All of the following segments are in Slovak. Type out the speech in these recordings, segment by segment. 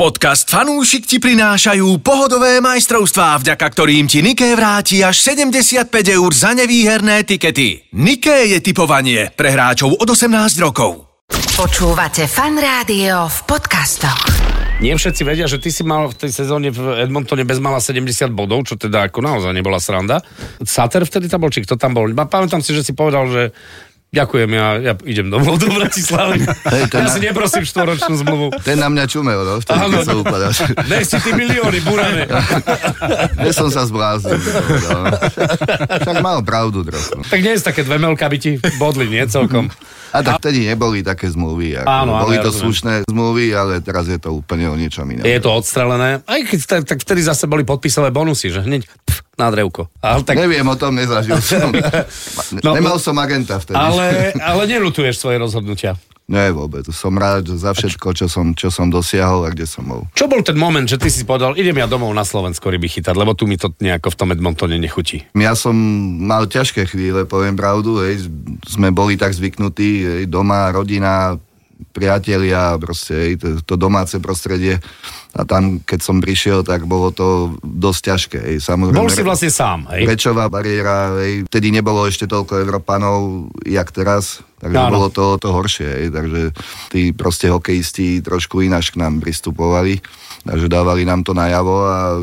Podcast Fanúšik ti prinášajú pohodové majstrovstvá, vďaka ktorým ti Niké vráti až 75 eur za nevýherné tikety. Niké je typovanie pre hráčov od 18 rokov. Počúvate Fan Rádio v podcastoch. Nie všetci vedia, že ty si mal v tej sezóne v Edmontone bezmala 70 bodov, čo teda ako naozaj nebola sranda. Sater vtedy tam bol, či kto tam bol? Pamätám si, že si povedal, že Ďakujem, ja, ja idem domov do Bratislavy. Hej, ja na... si neprosím štvoročnú zmluvu. Ten na mňa čumel, no, vtedy, keď sa upadáš. Daj si ty milióny, burané. Ja som sa zbláznil. No. Však mal pravdu trochu. Tak nie je také dve melka by ti bodli, nie celkom. A tak vtedy neboli také zmluvy. Ako, áno, boli to slušné zmluvy, ale teraz je to úplne o niečom inom. Je to odstrelené. Aj keď tak, tak vtedy zase boli podpísané bonusy, že hneď pf, na drevko. Ale tak... Neviem o tom, nezažil som. no, Nemal som agenta vtedy. Ale, ale nelutuješ svoje rozhodnutia. Nie, vôbec. Som rád za všetko, čo som, čo som dosiahol a kde som bol. Čo bol ten moment, že ty si povedal, idem ja domov na Slovensko ryby chytať, lebo tu mi to nejako v tom Edmontone nechutí? Ja som mal ťažké chvíle, poviem pravdu. Hej. Sme boli tak zvyknutí, hej, doma, rodina, priatelia, proste hej, to, to domáce prostredie. A tam, keď som prišiel, tak bolo to dosť ťažké. Hej. Samozrejme, Bol si vlastne sám, hej? Rečová bariéra, hej. Vtedy nebolo ešte toľko Európanov, jak teraz. Takže Áno. bolo to, to horšie. Hej. Takže tí proste hokejisti trošku ináč k nám pristupovali. Takže dávali nám to najavo a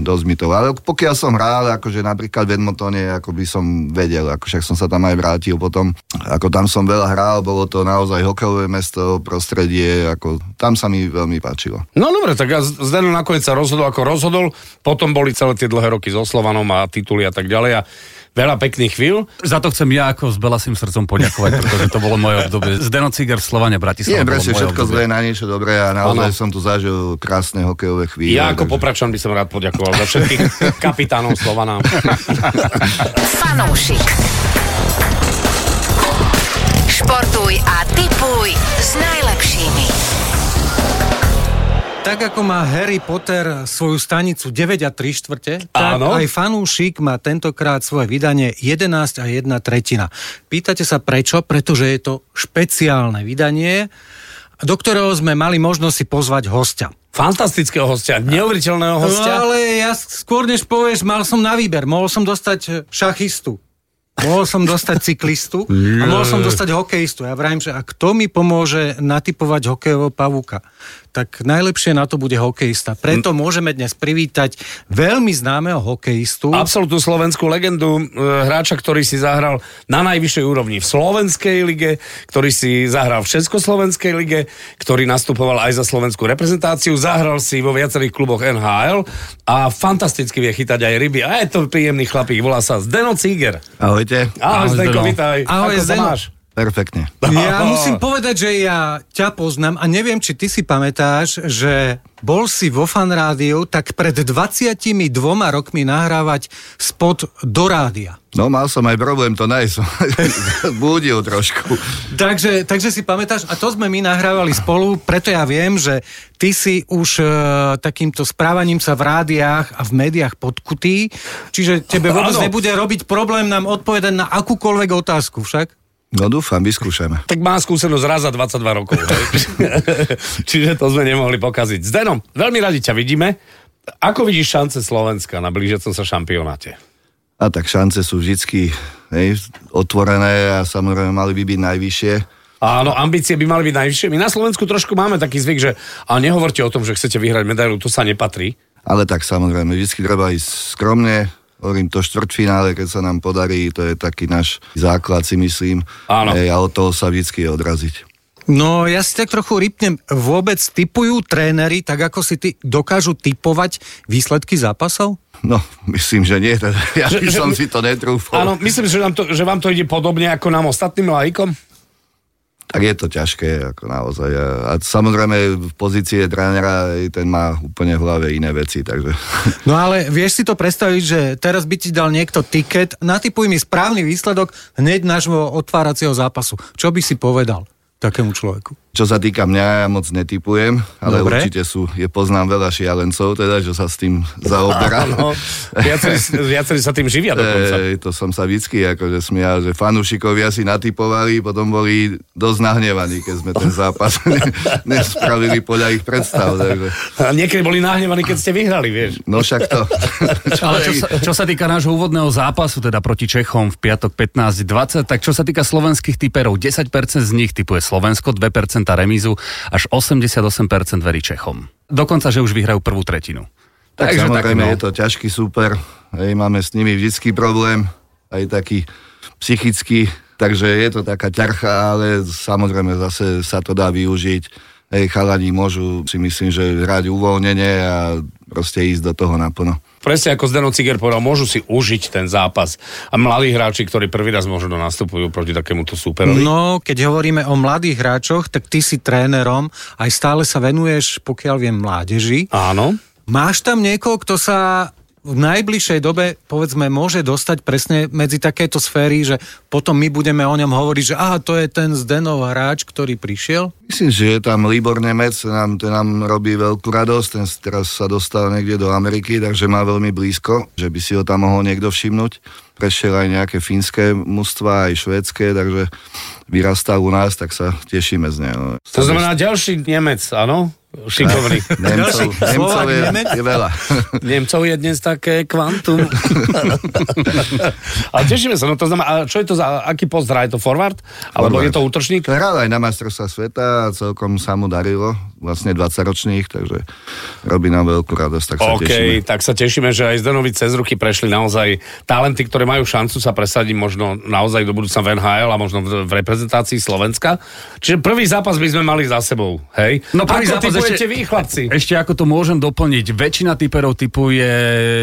dosť mi to. Ale pokiaľ som hral, akože napríklad v Edmontone, ako by som vedel, ako však som sa tam aj vrátil potom, ako tam som veľa hral, bolo to naozaj hokejové mesto, prostredie, ako tam sa mi veľmi páčilo. No dobre, tak ja Zdeno nakoniec sa rozhodol ako rozhodol, potom boli celé tie dlhé roky so Slovanom a tituly a tak ďalej a veľa pekných chvíľ. Za to chcem ja ako s belasým srdcom poďakovať, pretože to bolo moje obdobie. Zdeno Ciger, Slovania, Bratislava. Nie, presne, všetko zlé na niečo dobré a naozaj ano. som tu zažil krásne hokejové chvíle. Ja ako takže... popračan by som rád poďakoval za všetkých kapitánov Slovana. Fanúšik. Športuj a tipuj s najlepšími. Tak ako má Harry Potter svoju stanicu 9 a 3 štvrte, tak Áno. aj fanúšik má tentokrát svoje vydanie 11 a 1 tretina. Pýtate sa prečo? Pretože je to špeciálne vydanie, do ktorého sme mali možnosť si pozvať hostia. Fantastického hostia, neuveriteľného hostia. No ale ja skôr než povieš, mal som na výber. Mohol som dostať šachistu, Mohol som dostať cyklistu a mohol som dostať hokejistu. Ja vrajím, že a kto mi pomôže natypovať hokejového pavúka? Tak najlepšie na to bude hokejista. Preto môžeme dnes privítať veľmi známeho hokejistu. Absolutnú slovenskú legendu, e, hráča, ktorý si zahral na najvyššej úrovni v Slovenskej lige, ktorý si zahral v Československej lige, ktorý nastupoval aj za slovenskú reprezentáciu, zahral si vo viacerých kluboch NHL a fantasticky vie chytať aj ryby. A je to príjemný chlapík, volá sa Zdeno Ciger. Ahoj. Ahojte. Ahoj, Zdenko, vítaj. Ahoj, Ako Zdeno. máš? Perfektne. Ja musím povedať, že ja ťa poznám a neviem, či ty si pamätáš, že bol si vo fan rádiu tak pred 22 rokmi nahrávať spot do rádia. No mal som aj problém to nájsť, som búdil trošku. Takže, takže si pamätáš, a to sme my nahrávali spolu, preto ja viem, že ty si už e, takýmto správaním sa v rádiách a v médiách podkutý, čiže tebe vôbec ano. nebude robiť problém nám odpovedať na akúkoľvek otázku však? No dúfam, vyskúšame. Tak má skúsenosť raz za 22 rokov. Čiže to sme nemohli pokaziť. Zdenom, veľmi radi ťa vidíme. Ako vidíš šance Slovenska na blížiacom sa šampionáte? A tak šance sú vždy otvorené a samozrejme mali by byť najvyššie. Áno, ambície by mali byť najvyššie. My na Slovensku trošku máme taký zvyk, že ale nehovorte o tom, že chcete vyhrať medailu, to sa nepatrí. Ale tak samozrejme, vždy treba ísť skromne, hovorím to štvrťfinále, keď sa nám podarí, to je taký náš základ, si myslím. Áno. Ej, a od toho sa vždy odraziť. No, ja si tak trochu rypnem. Vôbec typujú tréneri, tak ako si ty dokážu typovať výsledky zápasov? No, myslím, že nie. Teda ja by som si to netrúfal. Áno, myslím, že, nám to, že vám to ide podobne ako nám ostatným laikom? Tak je to ťažké, ako naozaj. A samozrejme v pozície trénera ten má úplne v hlave iné veci, takže... No ale vieš si to predstaviť, že teraz by ti dal niekto tiket, natypuj mi správny výsledok hneď nášho otváracieho zápasu. Čo by si povedal takému človeku? Čo sa týka mňa, ja moc netypujem, ale Dobre. určite sú, je poznám veľa šialencov, teda, že sa s tým zaoberá. No, viacerí, viacerí sa tým živia dokonca. Ej, to som sa vždycky akože smial, že fanúšikovia si natypovali, potom boli dosť nahnevaní, keď sme ten zápas ne, nespravili podľa ich predstav. Takže. A niekedy boli nahnevaní, keď ste vyhrali, vieš. No však to. Ale čo sa, čo sa týka nášho úvodného zápasu, teda proti Čechom v piatok 15-20, tak čo sa týka slovenských typerov, 10% z nich typuje Slovensko, 2% remízu, až 88% verí Čechom. Dokonca, že už vyhrajú prvú tretinu. Tak Takže samozrejme, tak, no. je to ťažký súper. Hej, máme s nimi vždycky problém, aj taký psychický, takže je to taká ťarcha, ale samozrejme zase sa to dá využiť. Hej, chalani môžu si myslím, že hrať uvoľnenie a proste ísť do toho naplno. Presne ako Zdeno Ciger povedal, môžu si užiť ten zápas. A mladí hráči, ktorí prvý raz možno nastupujú proti takémuto súperovi. No, keď hovoríme o mladých hráčoch, tak ty si trénerom, aj stále sa venuješ, pokiaľ viem, mládeži. Áno. Máš tam niekoho, kto sa v najbližšej dobe, povedzme, môže dostať presne medzi takéto sféry, že potom my budeme o ňom hovoriť, že aha, to je ten Zdenov hráč, ktorý prišiel? Myslím, že je tam Libor Nemec, ten nám, ten nám robí veľkú radosť, ten teraz sa dostal niekde do Ameriky, takže má veľmi blízko, že by si ho tam mohol niekto všimnúť. Prešiel aj nejaké fínske mužstva, aj švédske, takže vyrastal u nás, tak sa tešíme z neho. To znamená ďalší Nemec, áno? Šikovný. Nemcov, Nemcov je, je veľa. Nemcov je dnes také kvantum. Ale tešíme sa, no to znamená, a čo je to za, aký post hrá? Je to forward? Alebo Forward. je to útočník? Hral aj na majstrovstvá sveta a celkom sa mu darilo, vlastne 20-ročných, takže robí nám veľkú radosť, tak sa OK, tešíme. tak sa tešíme, že aj Zdenovi cez ruky prešli naozaj talenty, ktoré majú šancu sa presadiť možno naozaj do budúcna v NHL a možno v, v reprezentácii Slovenska. Čiže prvý zápas by sme mali za sebou, hej? No prvý Ako zápas ešte- vy, chlapci? Ešte ako to môžem doplniť, väčšina typerov typuje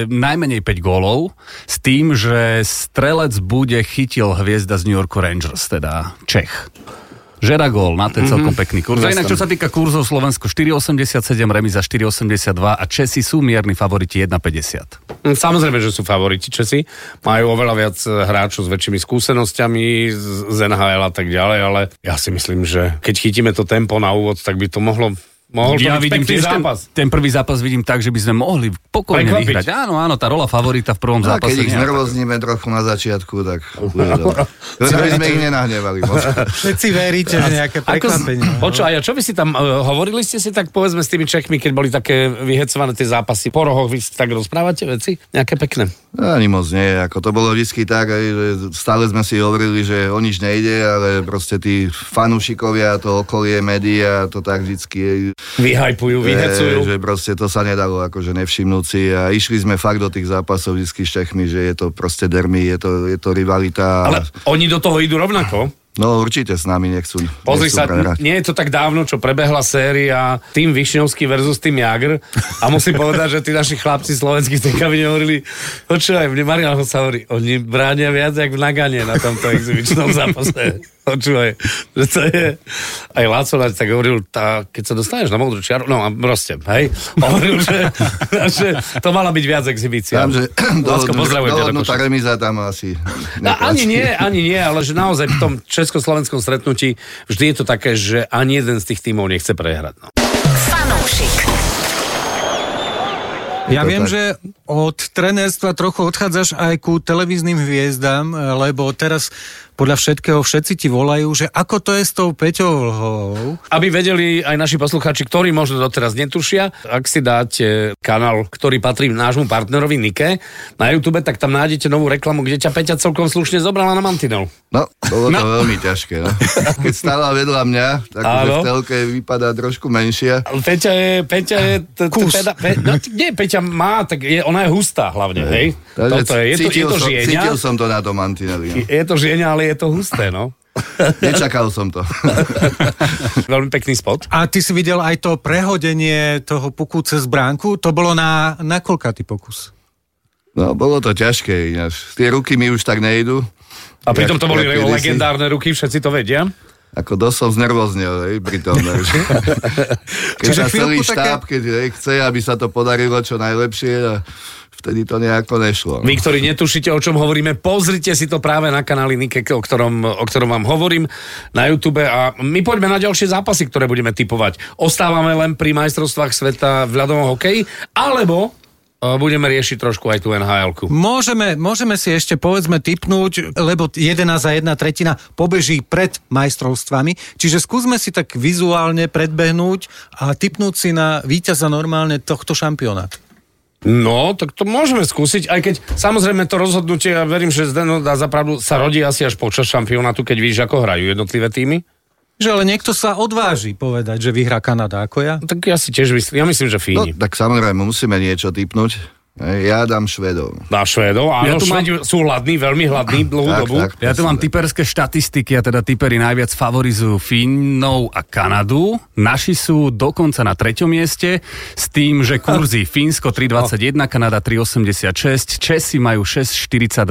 najmenej 5 gólov s tým, že strelec bude chytil hviezda z New York Rangers, teda Čech. Žera gól, na to je celkom pekný kurz. A inak, čo sa týka kurzov Slovensko 4,87, remiza 4,82 a Česi sú mierni favoriti 1,50. Hm, Samozrejme, že sú favoriti Česi. Majú oveľa viac eh, hráčov s väčšími skúsenosťami z NHL a tak ďalej, ale ja si myslím, že keď chytíme to tempo na úvod, tak by to mohlo Mohol ja vidím tiež ten, zápas. ten prvý zápas vidím tak, že by sme mohli pokojne Prekvapiť. vyhrať. Áno, áno, tá rola favorita v prvom No zápase. keď ich znervozníme trochu na začiatku, tak. Aby sme ich nenahnevali. Všetci veríte v nejaké prekvapenie. počúvaj, a čo vy si tam, uh, hovorili ste si tak povedzme s tými Čechmi, keď boli také vyhecované tie zápasy po rohoch, vy si tak rozprávate veci? Nejaké pekné. Ani moc nie, ako to bolo vždy tak, aj, že stále sme si hovorili, že o nič nejde, ale proste tí fanúšikovia, to okolie, médiá, to tak vždycky Vyhajpujú, vyhecujú. E, že proste to sa nedalo akože nevšimnúť si a išli sme fakt do tých zápasov vždy s Čechmi, že je to proste dermy, je to, je to rivalita. Ale oni do toho idú rovnako. No určite s nami nechcú, Pozri nechcú sa, prehrať. nie je to tak dávno, čo prebehla séria tým Višňovský versus tým Jagr a musím povedať, že tí naši chlapci slovenskí v tej kabine hovorili, počúvaj, mne Marian sa hovorí, oni bránia viac jak v Nagane na tomto exibičnom zápase. Počúvaj, že to je... Aj Láco tak hovoril, tá, keď sa dostaneš na modrú čiaru, no a proste, hej, hovoril, že, že to mala byť viac exhibícia. Tam, že Lásko, pozdravujem ťa Košic. remiza tam asi No, ani nie, ani nie, ale že naozaj v tom československom stretnutí vždy je to také, že ani jeden z tých tímov nechce prehrať. No. Fanúšik. Ja viem, tak. že od trenérstva trochu odchádzaš aj ku televíznym hviezdám, lebo teraz podľa všetkého všetci ti volajú, že ako to je s tou Peťou Vlhovou. Aby vedeli aj naši poslucháči, ktorí možno doteraz netušia, ak si dáte kanál, ktorý patrí nášmu partnerovi Nike na YouTube, tak tam nájdete novú reklamu, kde ťa Peťa celkom slušne zobrala na mantinel. No, bolo to veľmi ťažké. No. Keď stála vedľa mňa, tak v telke vypadá trošku menšia. Peťa je, Peťa je, Kus. peda, pe, no, nie, Peťa má, tak je, ona je hustá hlavne, hej? Takže Toto je, je to, je cítil, to som, žieňa, cítil som to na tom mantineli. No. je to žieňa, ale je to husté, no. Nečakal som to. Veľmi pekný spot. A ty si videl aj to prehodenie toho puku cez bránku? To bolo na, na koľkatý pokus? No, bolo to ťažké ináč. Tie ruky mi už tak nejdu. A pritom to boli legendárne ruky, všetci to vedia. Ako dosť som znervoznil, hej, pri tom. Keď Čiže sa celý také- štáb, keď hej, chce, aby sa to podarilo čo najlepšie a vtedy to nejako nešlo. No. Vy, ktorí netušíte, o čom hovoríme, pozrite si to práve na kanáli Nike, o ktorom, o ktorom vám hovorím na YouTube a my poďme na ďalšie zápasy, ktoré budeme typovať. Ostávame len pri majstrovstvách sveta v ľadovom hokeji, alebo budeme riešiť trošku aj tú nhl. Môžeme, môžeme si ešte povedzme typnúť, lebo 11 za 1 tretina pobeží pred majstrovstvami, čiže skúsme si tak vizuálne predbehnúť a typnúť si na víťaza normálne tohto šampionátu. No, tak to môžeme skúsiť, aj keď samozrejme to rozhodnutie, ja verím, že Zdeno dá zapravdu, sa rodí asi až počas šampionátu, keď víš, ako hrajú jednotlivé týmy. Že ale niekto sa odváži povedať, že vyhrá Kanada, ako ja? Tak ja si tiež myslím, ja myslím, že Fíni. No, tak samozrejme, musíme niečo typnúť. Ja dám Švedov. Na Švedov, áno, ja tu mám... sú hladní, veľmi hladní dlhú tak, dobu. Tak, ja tu mám typerské štatistiky a teda typery najviac favorizujú Fínov a Kanadu. Naši sú dokonca na treťom mieste s tým, že kurzy Fínsko 3,21, Kanada 3,86, Česi majú 6,42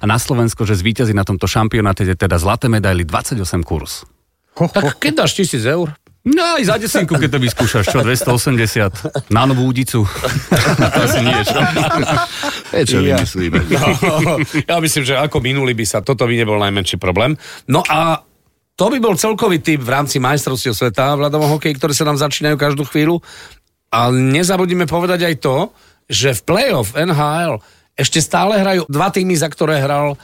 a na Slovensko, že zvíťazí na tomto šampionáte je teda zlaté medaily 28 kurz. Tak keď dáš tisíc eur? No aj za desinku, keď to vyskúšaš, čo, 280 na novú udicu. to asi nie, čo? Je, čo ja. vymyslíme. No, ja myslím, že ako minuli by sa, toto by nebol najmenší problém. No a to by bol celkový typ v rámci majstrovstiev sveta v ľadovom hokeji, ktoré sa nám začínajú každú chvíľu. A nezabudíme povedať aj to, že v playoff NHL ešte stále hrajú dva týmy, za ktoré hral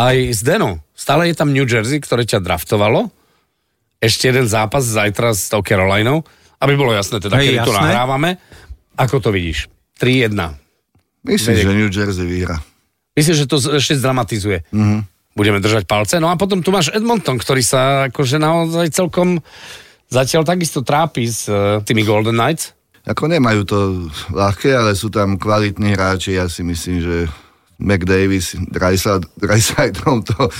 aj Zdeno. Stále je tam New Jersey, ktoré ťa draftovalo ešte jeden zápas zajtra s tou Carolinou, aby bolo jasné, teda, kedy to nahrávame. Ako to vidíš? 3-1. Myslím, Vedek. že New Jersey vyhra. Myslím, že to ešte zdramatizuje. Mm-hmm. Budeme držať palce. No a potom tu máš Edmonton, ktorý sa akože naozaj celkom zatiaľ takisto trápi s uh, tými Golden Knights. Ako nemajú to ľahké, ale sú tam kvalitní hráči. Ja si myslím, že McDavis, Dreisaitl to...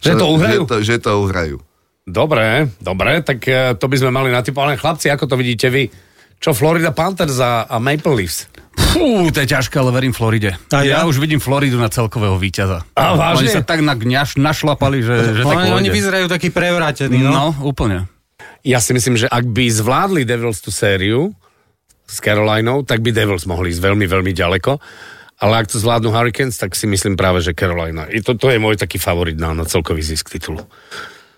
Že to uhrajú? Že to, že to uhrajú. Dobre, dobre, tak e, to by sme mali na typu. Ale chlapci, ako to vidíte vy? Čo Florida Panthers a, a Maple Leafs? Fú, to je ťažké, ale verím Floride. A ja? ja už vidím Floridu na celkového víťaza. A vážne? Oni sa tak gňaš, našlapali, že, že tak oni, oni vyzerajú takí prevrátení, no? No, úplne. Ja si myslím, že ak by zvládli Devils tú sériu s Carolinou, tak by Devils mohli ísť veľmi, veľmi ďaleko. Ale ak to zvládnu Hurricanes, tak si myslím práve, že Carolina. I to, to je môj taký favorit na, na celkový zisk titulu.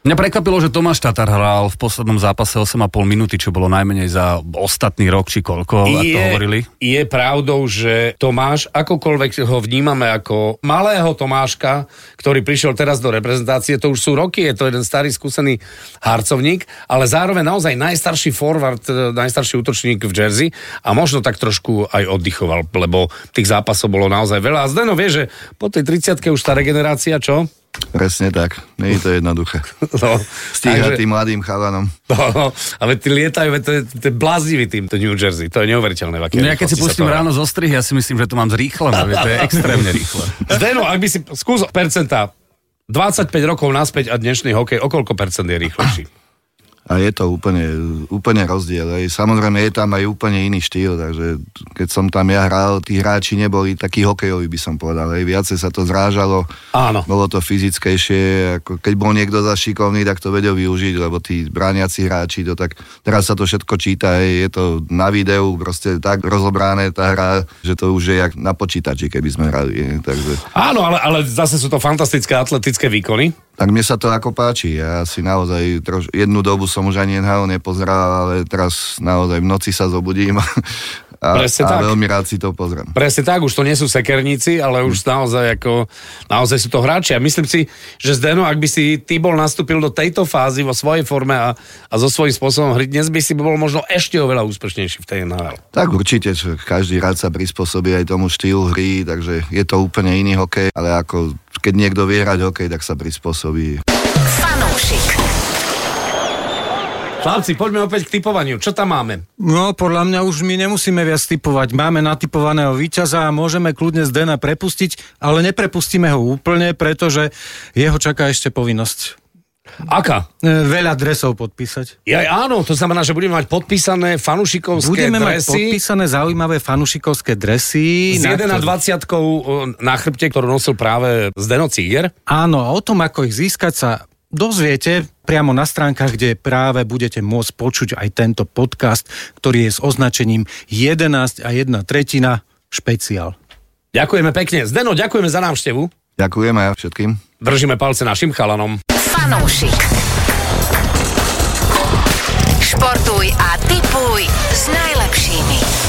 Mňa prekvapilo, že Tomáš Tatar hral v poslednom zápase 8,5 minúty, čo bolo najmenej za ostatný rok, či koľko, je, to hovorili. Je pravdou, že Tomáš, akokoľvek ho vnímame ako malého Tomáška, ktorý prišiel teraz do reprezentácie, to už sú roky, je to jeden starý skúsený harcovník, ale zároveň naozaj najstarší forward, najstarší útočník v Jersey a možno tak trošku aj oddychoval, lebo tých zápasov bolo naozaj veľa. A Zdeno vie, že po tej 30 už tá regenerácia, čo? Presne tak, nie je to jednoduché. No, Stíhať takže... tým mladým chalanom. No, no, ale ty lietajú, to je, to je bláznivý tým, to New Jersey, to je neuveriteľné. No ja keď si pustím ráno zo strihy, ja si myslím, že to mám zrýchlené, to je extrémne rýchle. Zdeno, ak by si, skús percentá, 25 rokov naspäť a dnešný hokej, o koľko percent je rýchlejší? A je to úplne, úplne rozdiel. Aj. Samozrejme je tam aj úplne iný štýl, takže keď som tam ja hral, tí hráči neboli takí hokejoví, by som povedal. Aj. Viacej sa to zrážalo, Áno. bolo to fyzickejšie, ako keď bol niekto za šikovný, tak to vedel využiť, lebo tí brániaci hráči, to tak, teraz sa to všetko číta, aj. je to na videu, proste tak rozobrané tá hra, že to už je jak na počítači, keby sme hrali. Takže... Áno, ale, ale zase sú to fantastické atletické výkony. Tak mne sa to ako páči. Ja si naozaj troš, jednu dobu som už ani NHL nepozeral, ale teraz naozaj v noci sa zobudím a, Presne a tak. veľmi rád si to pozriem. Presne tak, už to nie sú sekerníci, ale už hm. naozaj ako, naozaj sú to hráči. A myslím si, že Zdeno, ak by si ty bol nastúpil do tejto fázy vo svojej forme a, a so svojím spôsobom hry, dnes by si bol možno ešte oveľa úspešnejší v tej NHL. Tak určite, každý rád sa prispôsobí aj tomu štýlu hry, takže je to úplne iný hokej, ale ako keď niekto vie hrať hokej, tak sa prispôsobí. Chlapci, poďme opäť k typovaniu. Čo tam máme? No, podľa mňa už my nemusíme viac typovať. Máme natypovaného víťaza a môžeme kľudne z Dena prepustiť, ale neprepustíme ho úplne, pretože jeho čaká ešte povinnosť. Aká? E, veľa dresov podpísať. Ja, áno, to znamená, že budeme mať podpísané fanušikovské budeme dresy. Budeme mať podpísané zaujímavé fanušikovské dresy. S 1 20 na chrbte, ktorú nosil práve Zdeno Ciger. Áno, o tom, ako ich získať sa dozviete priamo na stránkach, kde práve budete môcť počuť aj tento podcast, ktorý je s označením 11 a 1 tretina špeciál. Ďakujeme pekne. Zdeno, ďakujeme za návštevu. Ďakujeme všetkým. Držíme palce našim chalanom. Fanúšik. Športuj a typuj s najlepšími.